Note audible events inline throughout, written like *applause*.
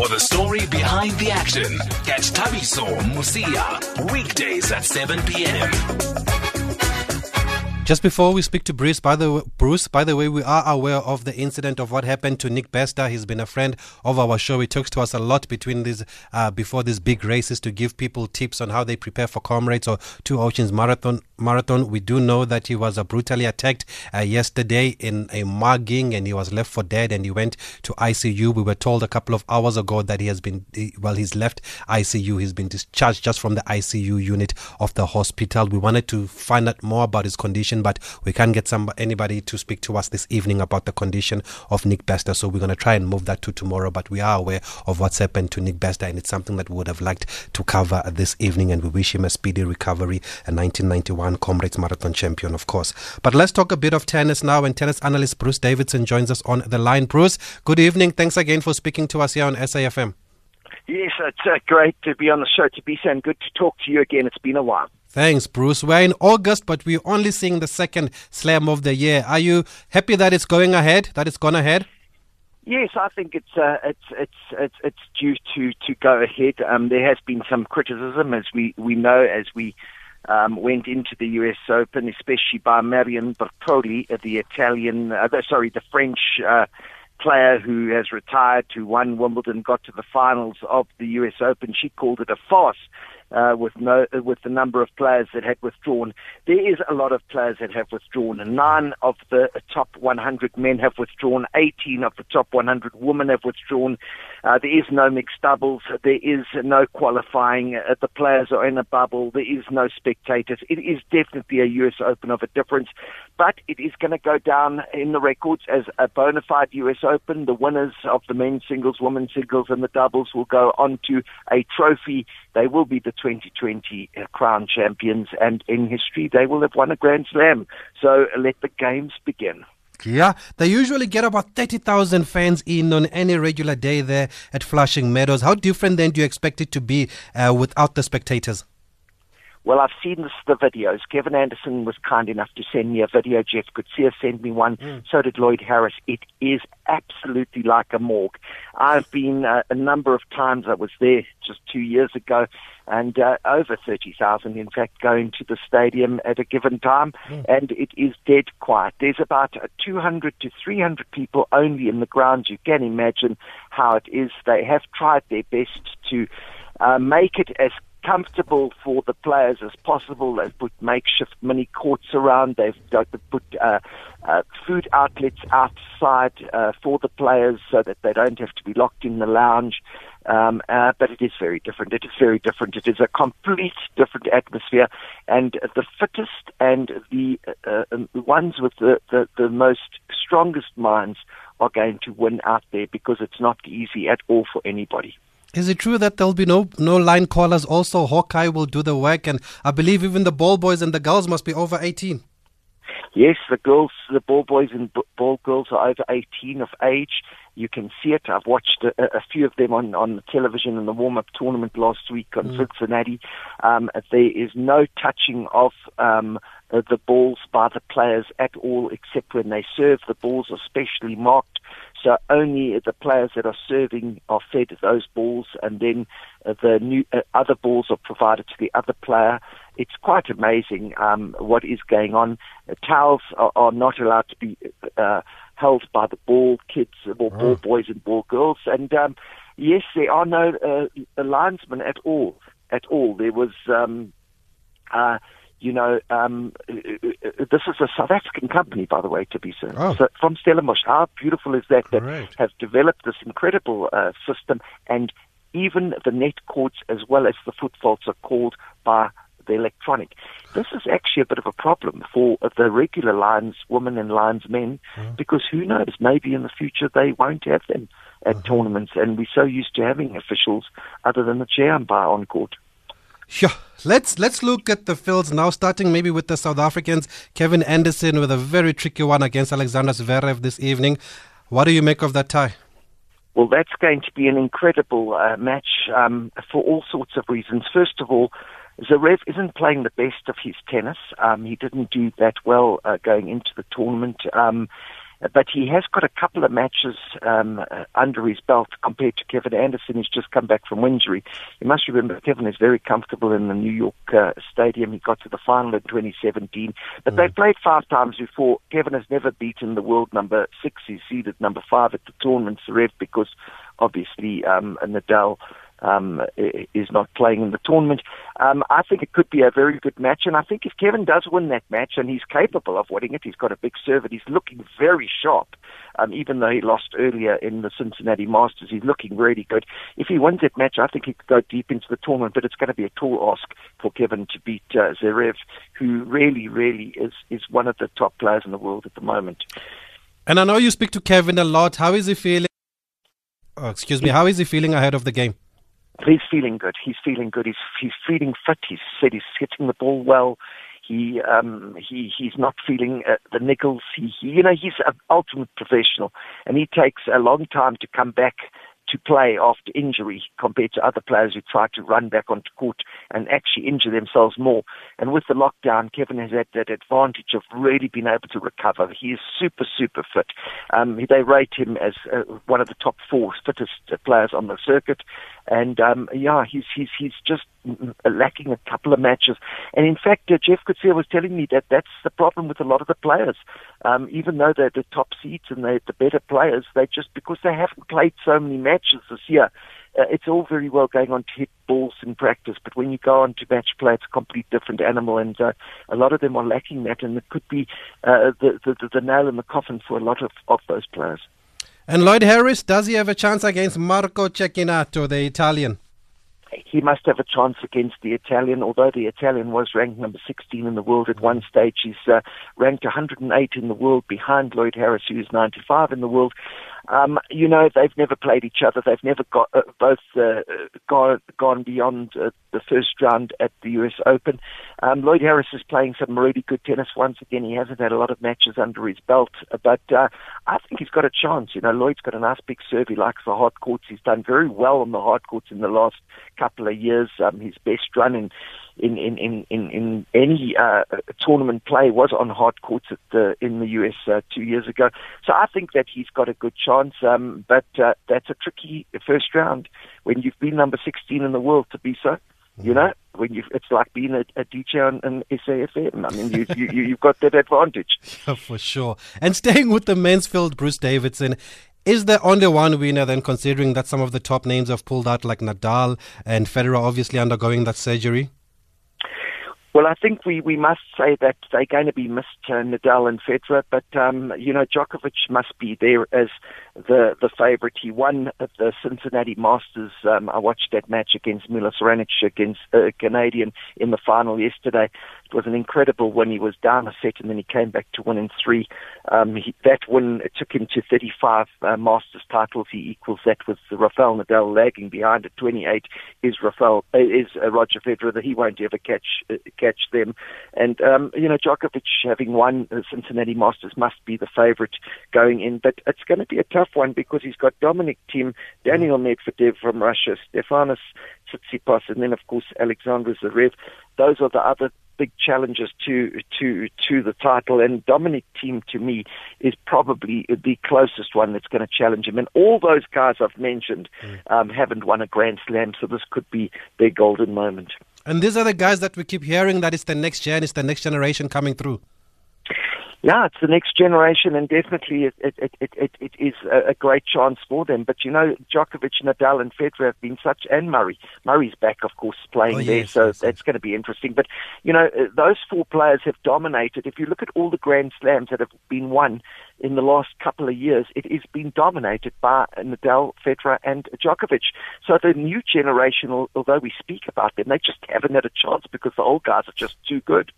For the story behind the action, catch Thabiso Musia weekdays at 7 p.m. Just before we speak to Bruce, by the Bruce, by the way, we are aware of the incident of what happened to Nick Bester. He's been a friend of our show. He talks to us a lot between these uh, before these big races to give people tips on how they prepare for Comrades or Two Oceans Marathon. Marathon. We do know that he was uh, brutally attacked uh, yesterday in a mugging, and he was left for dead. And he went to ICU. We were told a couple of hours ago that he has been well. He's left ICU. He's been discharged just from the ICU unit of the hospital. We wanted to find out more about his condition but we can't get some anybody to speak to us this evening about the condition of Nick Bester. So we're going to try and move that to tomorrow. But we are aware of what's happened to Nick Bester, and it's something that we would have liked to cover this evening. And we wish him a speedy recovery. A 1991 Comrades Marathon champion, of course. But let's talk a bit of tennis now. And tennis analyst Bruce Davidson joins us on the line. Bruce, good evening. Thanks again for speaking to us here on SAFM. Yes, it's uh, great to be on the show, to be and good to talk to you again. It's been a while. Thanks, Bruce. We're in August, but we're only seeing the second slam of the year. Are you happy that it's going ahead? That it's gone ahead? Yes, I think it's uh, it's it's it's it's due to to go ahead. Um, there has been some criticism, as we we know, as we um, went into the U.S. Open, especially by Marion Bartoli, the Italian, uh, sorry, the French. Uh, player who has retired, who won Wimbledon, got to the finals of the U.S. Open. She called it a farce uh, with no with the number of players that had withdrawn. There is a lot of players that have withdrawn, nine of the top 100 men have withdrawn. 18 of the top 100 women have withdrawn. Uh, there is no mixed doubles. There is no qualifying. Uh, the players are in a bubble. There is no spectators. It is definitely a US Open of a difference, but it is going to go down in the records as a bona fide US Open. The winners of the men's singles, women's singles, and the doubles will go on to a trophy. They will be the 2020 uh, crown champions, and in history, they will have won a Grand Slam. So let the games begin. Yeah, they usually get about 30,000 fans in on any regular day there at Flushing Meadows. How different then do you expect it to be uh, without the spectators? Well, I've seen this, the videos. Kevin Anderson was kind enough to send me a video. Jeff Coetzee sent me one. Mm. So did Lloyd Harris. It is absolutely like a morgue. I've been uh, a number of times. I was there just two years ago, and uh, over 30,000, in fact, going to the stadium at a given time, mm. and it is dead quiet. There's about 200 to 300 people only in the grounds. You can imagine how it is. They have tried their best to uh, make it as comfortable for the players as possible. They've put makeshift mini courts around. They've put uh, uh, food outlets outside uh, for the players so that they don't have to be locked in the lounge. Um, uh, but it is very different. It is very different. It is a complete different atmosphere, and the fittest and the uh, um, ones with the, the, the most strongest minds are going to win out there because it's not easy at all for anybody. Is it true that there'll be no no line callers? Also, Hawkeye will do the work, and I believe even the ball boys and the girls must be over 18. Yes, the girls, the ball boys and ball girls are over 18 of age. You can see it. I've watched a, a few of them on, on the television in the warm-up tournament last week on mm. Cincinnati. Um, there is no touching of um, the balls by the players at all, except when they serve. The balls are specially marked so only the players that are serving are fed those balls, and then uh, the new uh, other balls are provided to the other player. It's quite amazing um, what is going on. Uh, towels are, are, not allowed to be uh, held by the ball kids, or ball oh. boys and ball girls. And um, yes, there are no uh, linesmen at all. At all, there was. Um, uh, you know, um, this is a South African company, by the way, to be seen. Oh. So from Stellenbosch. How beautiful is that? That have developed this incredible uh, system, and even the net courts as well as the foot faults are called by the electronic. This is actually a bit of a problem for the regular lines women and lines men, mm. because who knows? Maybe in the future they won't have them at mm-hmm. tournaments, and we're so used to having officials other than the chair umpire on court. Let's let's look at the fields now, starting maybe with the South Africans. Kevin Anderson with a very tricky one against Alexander Zverev this evening. What do you make of that tie? Well, that's going to be an incredible uh, match um, for all sorts of reasons. First of all, Zverev isn't playing the best of his tennis. Um, he didn't do that well uh, going into the tournament. Um, but he has got a couple of matches um, uh, under his belt compared to Kevin Anderson, who's just come back from injury. You must remember Kevin is very comfortable in the New York uh, Stadium. He got to the final in 2017, but mm. they've played five times before. Kevin has never beaten the world number six. He's seeded number five at the tournament, Zverev, because obviously um, Nadal um, is not playing in the tournament. Um, I think it could be a very good match, and I think if Kevin does win that match, and he's capable of winning it, he's got a big serve, and he's looking very sharp. Um, even though he lost earlier in the Cincinnati Masters, he's looking really good. If he wins that match, I think he could go deep into the tournament, but it's going to be a tall ask for Kevin to beat uh, Zverev, who really, really is is one of the top players in the world at the moment. And I know you speak to Kevin a lot. How is he feeling? Oh, excuse me. How is he feeling ahead of the game? He's feeling good. He's feeling good. He's he's feeling fit. He said he's hitting the ball well. He um he he's not feeling uh, the niggles. He, he you know he's an ultimate professional, and he takes a long time to come back to play after injury compared to other players who try to run back onto court and actually injure themselves more. And with the lockdown, Kevin has had that advantage of really being able to recover. He is super, super fit. Um, they rate him as uh, one of the top four fittest players on the circuit. And um, yeah, he's he's he's just lacking a couple of matches. And in fact, uh, Jeff Coetzee was telling me that that's the problem with a lot of the players. Um, even though they're the top seeds and they're the better players, they just because they haven't played so many matches this year. Uh, it's all very well going on to hit balls in practice, but when you go on to match play, it's a complete different animal, and uh, a lot of them are lacking that, and it could be uh, the, the the nail in the coffin for a lot of, of those players. And Lloyd Harris, does he have a chance against Marco Cecchinato, the Italian? He must have a chance against the Italian, although the Italian was ranked number 16 in the world at one stage. He's uh, ranked 108 in the world behind Lloyd Harris, who is 95 in the world. Um, you know, they've never played each other. They've never got uh, both uh, gone, gone beyond uh, the first round at the U.S. Open. Um, Lloyd Harris is playing some really good tennis. Once again, he hasn't had a lot of matches under his belt, but uh, I think he's got a chance. You know, Lloyd's got a nice big serve. He likes the hard courts. He's done very well on the hard courts in the last couple of years. Um, his best run in in in in in, in any uh, tournament play was on hard courts at the, in the US uh, two years ago. So I think that he's got a good chance. Um, but uh, that's a tricky first round when you've been number 16 in the world to be so. You know, when you it's like being a, a DJ on an SAFM. I mean, you, you you've got that advantage. *laughs* Yeah, for sure. And staying with the men's field, Bruce Davidson. Is there only one winner then, considering that some of the top names have pulled out, like Nadal and Federer, obviously undergoing that surgery? Well, I think we, we must say that they're going to be missed, uh, Nadal and Federer, but, um, you know, Djokovic must be there as the, the favourite. He won at the Cincinnati Masters. Um, I watched that match against Milos Raonic against uh, Canadian in the final yesterday. Was an incredible win. He was down a set and then he came back to win in three. Um, he, that win took him to 35 uh, Masters titles. He equals that with Rafael Nadal lagging behind at 28 is Rafael, uh, is uh, Roger Federer that he won't ever catch, uh, catch them. And, um, you know, Djokovic having won the Cincinnati Masters must be the favourite going in. But it's going to be a tough one because he's got Dominic Thiem, Daniel Medvedev from Russia, Stefanos Tsitsipas, and then, of course, Alexander Zverev. Those are the other big challenges to to to the title. And Dominic Thiem to me, is probably the closest one that's going to challenge him. And all those guys I've mentioned mm. um, haven't won a Grand Slam, so this could be their golden moment. And these are the guys that we keep hearing that it's the next gen, it's the next generation coming through. Yeah, it's the next generation, and definitely it it it it, it is a, great chance for them. But you know, Djokovic, Nadal, and Federer have been such, and Murray. Murray's back, of course, playing oh, there, so yes, that's yes. going to be interesting. But you know, uh, those four players have dominated. If you look at all the Grand Slams that have been won in the last couple of years, it has been dominated by Nadal, Federer, and Djokovic. So the new generation, although we speak about them, they just haven't had a chance because the old guys are just too good.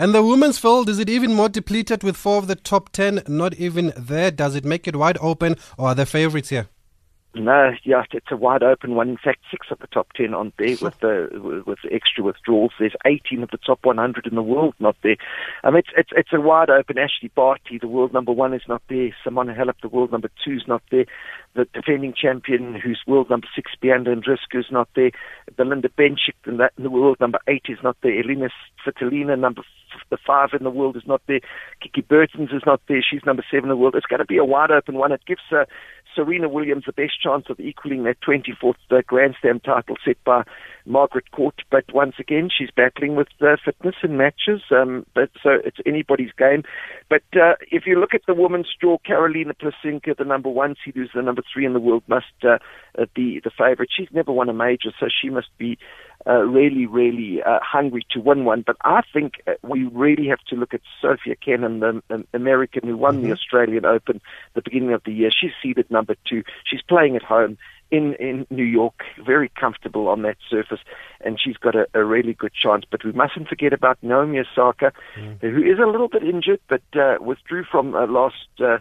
And the women's field, is it even more depleted with four of the top 10 not even there? Does it make it wide open or are there favorites here? No, yeah, it's a wide open one. In fact, six of the top ten aren't there with the with extra withdrawals. There's 18 of the top 100 in the world not there. I mean, it's it's, it's a wide open. Ashley Barty, the world number one, is not there. Simona Halep, the world number two, is not there. The defending champion, who's world number six, Bianca Andreescu, is not there. Belinda Bencic, the world number eight, is not there. Elina Svitolina, number the five in the world is not there. Kiki Bertens is not there. She's number seven in the world. It's going to be a wide open one. It gives uh, Serena Williams the best chance of equaling that 24th uh, Grand Slam title set by Margaret Court. But once again, she's battling with uh, fitness and matches. Um, but so it's anybody's game. But uh, if you look at the women's draw, Karolina Plisenka, the number one seed, who's the number three in the world, must uh be the favourite. She's never won a major, so she must be uh, really, really uh, hungry to win one. But I think uh, we really have to look at Sofia Kenin, the um, American who won mm-hmm. the Australian Open the beginning of the year. She's seeded number two. She's playing at home in in New York, very comfortable on that surface, and she's got a, a really good chance. But we mustn't forget about Naomi Osaka, mm. who is a little bit injured, but uh, withdrew from uh, last. Uh,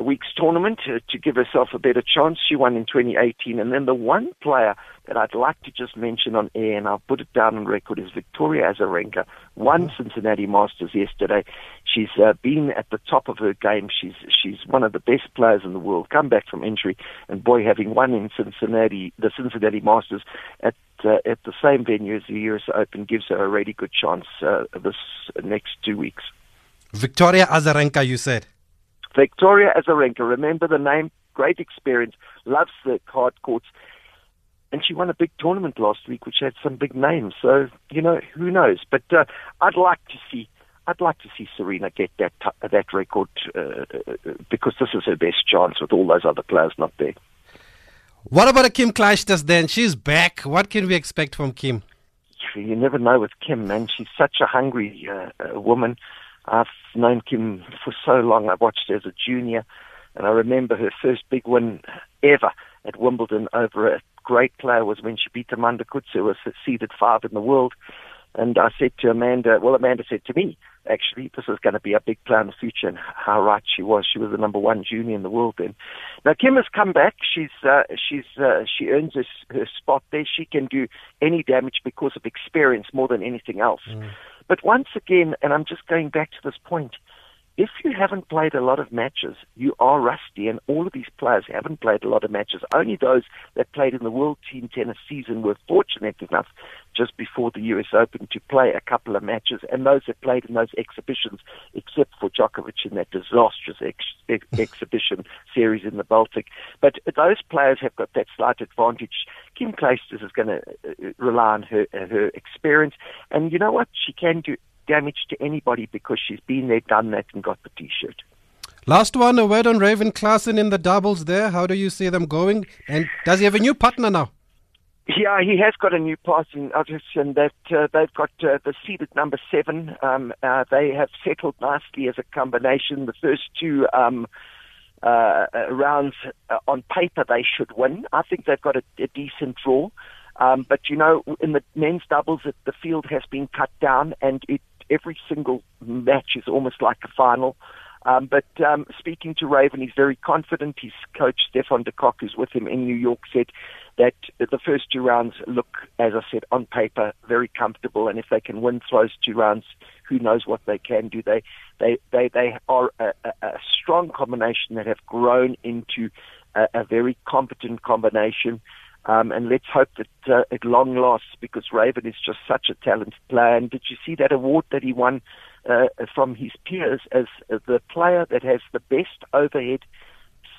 week's tournament to, to give herself a better chance. She won in 2018. And then the one player that I'd like to just mention on air, and I'll put it down on record, is Victoria Azarenka. Won mm-hmm. Cincinnati Masters yesterday. She's uh, been at the top of her game. She's she's one of the best players in the world. Come back from injury, and boy, having won in Cincinnati, the Cincinnati Masters at uh, at the same venue as the US Open gives her a really good chance uh, this next two weeks. Victoria Azarenka, you said. Victoria Azarenka, remember the name, great experience, loves the hard courts. And she won a big tournament last week, which had some big names. So you know, who knows? But uh, I'd like to see, I'd like to see Serena get that t- that record uh, because this is her best chance with all those other players not there. What about a Kim Clijsters then? She's back. What can we expect from Kim? You never know with Kim, man. She's such a hungry uh, woman. I've known Kim for so long. I watched her as a junior, and I remember her first big win ever at Wimbledon over a great player was when she beat Amanda Coetzer, who was seeded five in the world. And I said to Amanda, well, Amanda said to me, actually, this is going to be a big player in the future, and how right she was. She was the number one junior in the world then. Now Kim has come back. She's uh, she's uh, she earns her, her spot there. She can do any damage because of experience more than anything else. Mm. But once again, and I'm just going back to this point, if you haven't played a lot of matches, you are rusty, and all of these players haven't played a lot of matches. Only those that played in the World Team Tennis season were fortunate enough just before the US Open to play a couple of matches, and those that played in those exhibitions, except for Djokovic in that disastrous ex- ex- *laughs* exhibition series in the Baltic. But those players have got that slight advantage. Kim Clijsters is going to uh, rely on her, her experience, and you know what? She can do damage to anybody because she's been there, done that, and got the T-shirt. Last one, a word on Raven Klaasen in the doubles there. How do you see them going? And does he have a new partner now? Yeah, he has got a new partner, and that uh, they've got uh, the seed at number seven. Um, uh, they have settled nicely as a combination. The first two um, uh, uh, rounds uh, on paper they should win. I think they've got a, a decent draw. Um, but you know, in the men's doubles, it, the field has been cut down, and it every single match is almost like a final. Um, but um, speaking to Raven, he's very confident. His coach, Stefan de Kock, who's with him in New York, said that the first two rounds look, as I said, on paper, very comfortable. And if they can win those two rounds, who knows what they can do? They they they, they are a, a, strong combination that have grown into a, a very competent combination. Um, and let's hope that uh, it long lasts because Raven is just such a talented player. And did you see that award that he won uh, from his peers as the player that has the best overhead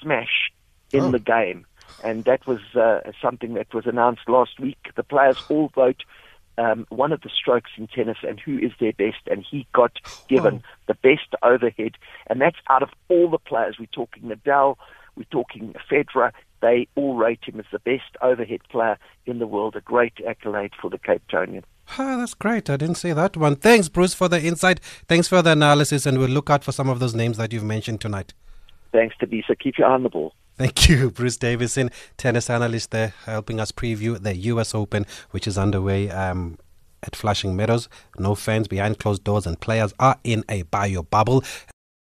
smash in oh. the game? And that was uh, something that was announced last week. The players all vote um, one of the strokes in tennis and who is their best, and he got given oh. the best overhead, and that's out of all the players. We're talking Nadal, we're talking Federer, they all rate him as the best overhead player in the world. A great accolade for the Cape Townian. Oh, that's great. I didn't see that one. Thanks, Bruce, for the insight. Thanks for the analysis, and we'll look out for some of those names that you've mentioned tonight. Thanks, Tabisa. Keep your eye on the ball. Thank you, *laughs* Bruce Davidson, tennis analyst there, helping us preview the US Open, which is underway um, at Flushing Meadows. No fans behind closed doors, and players are in a bio bubble.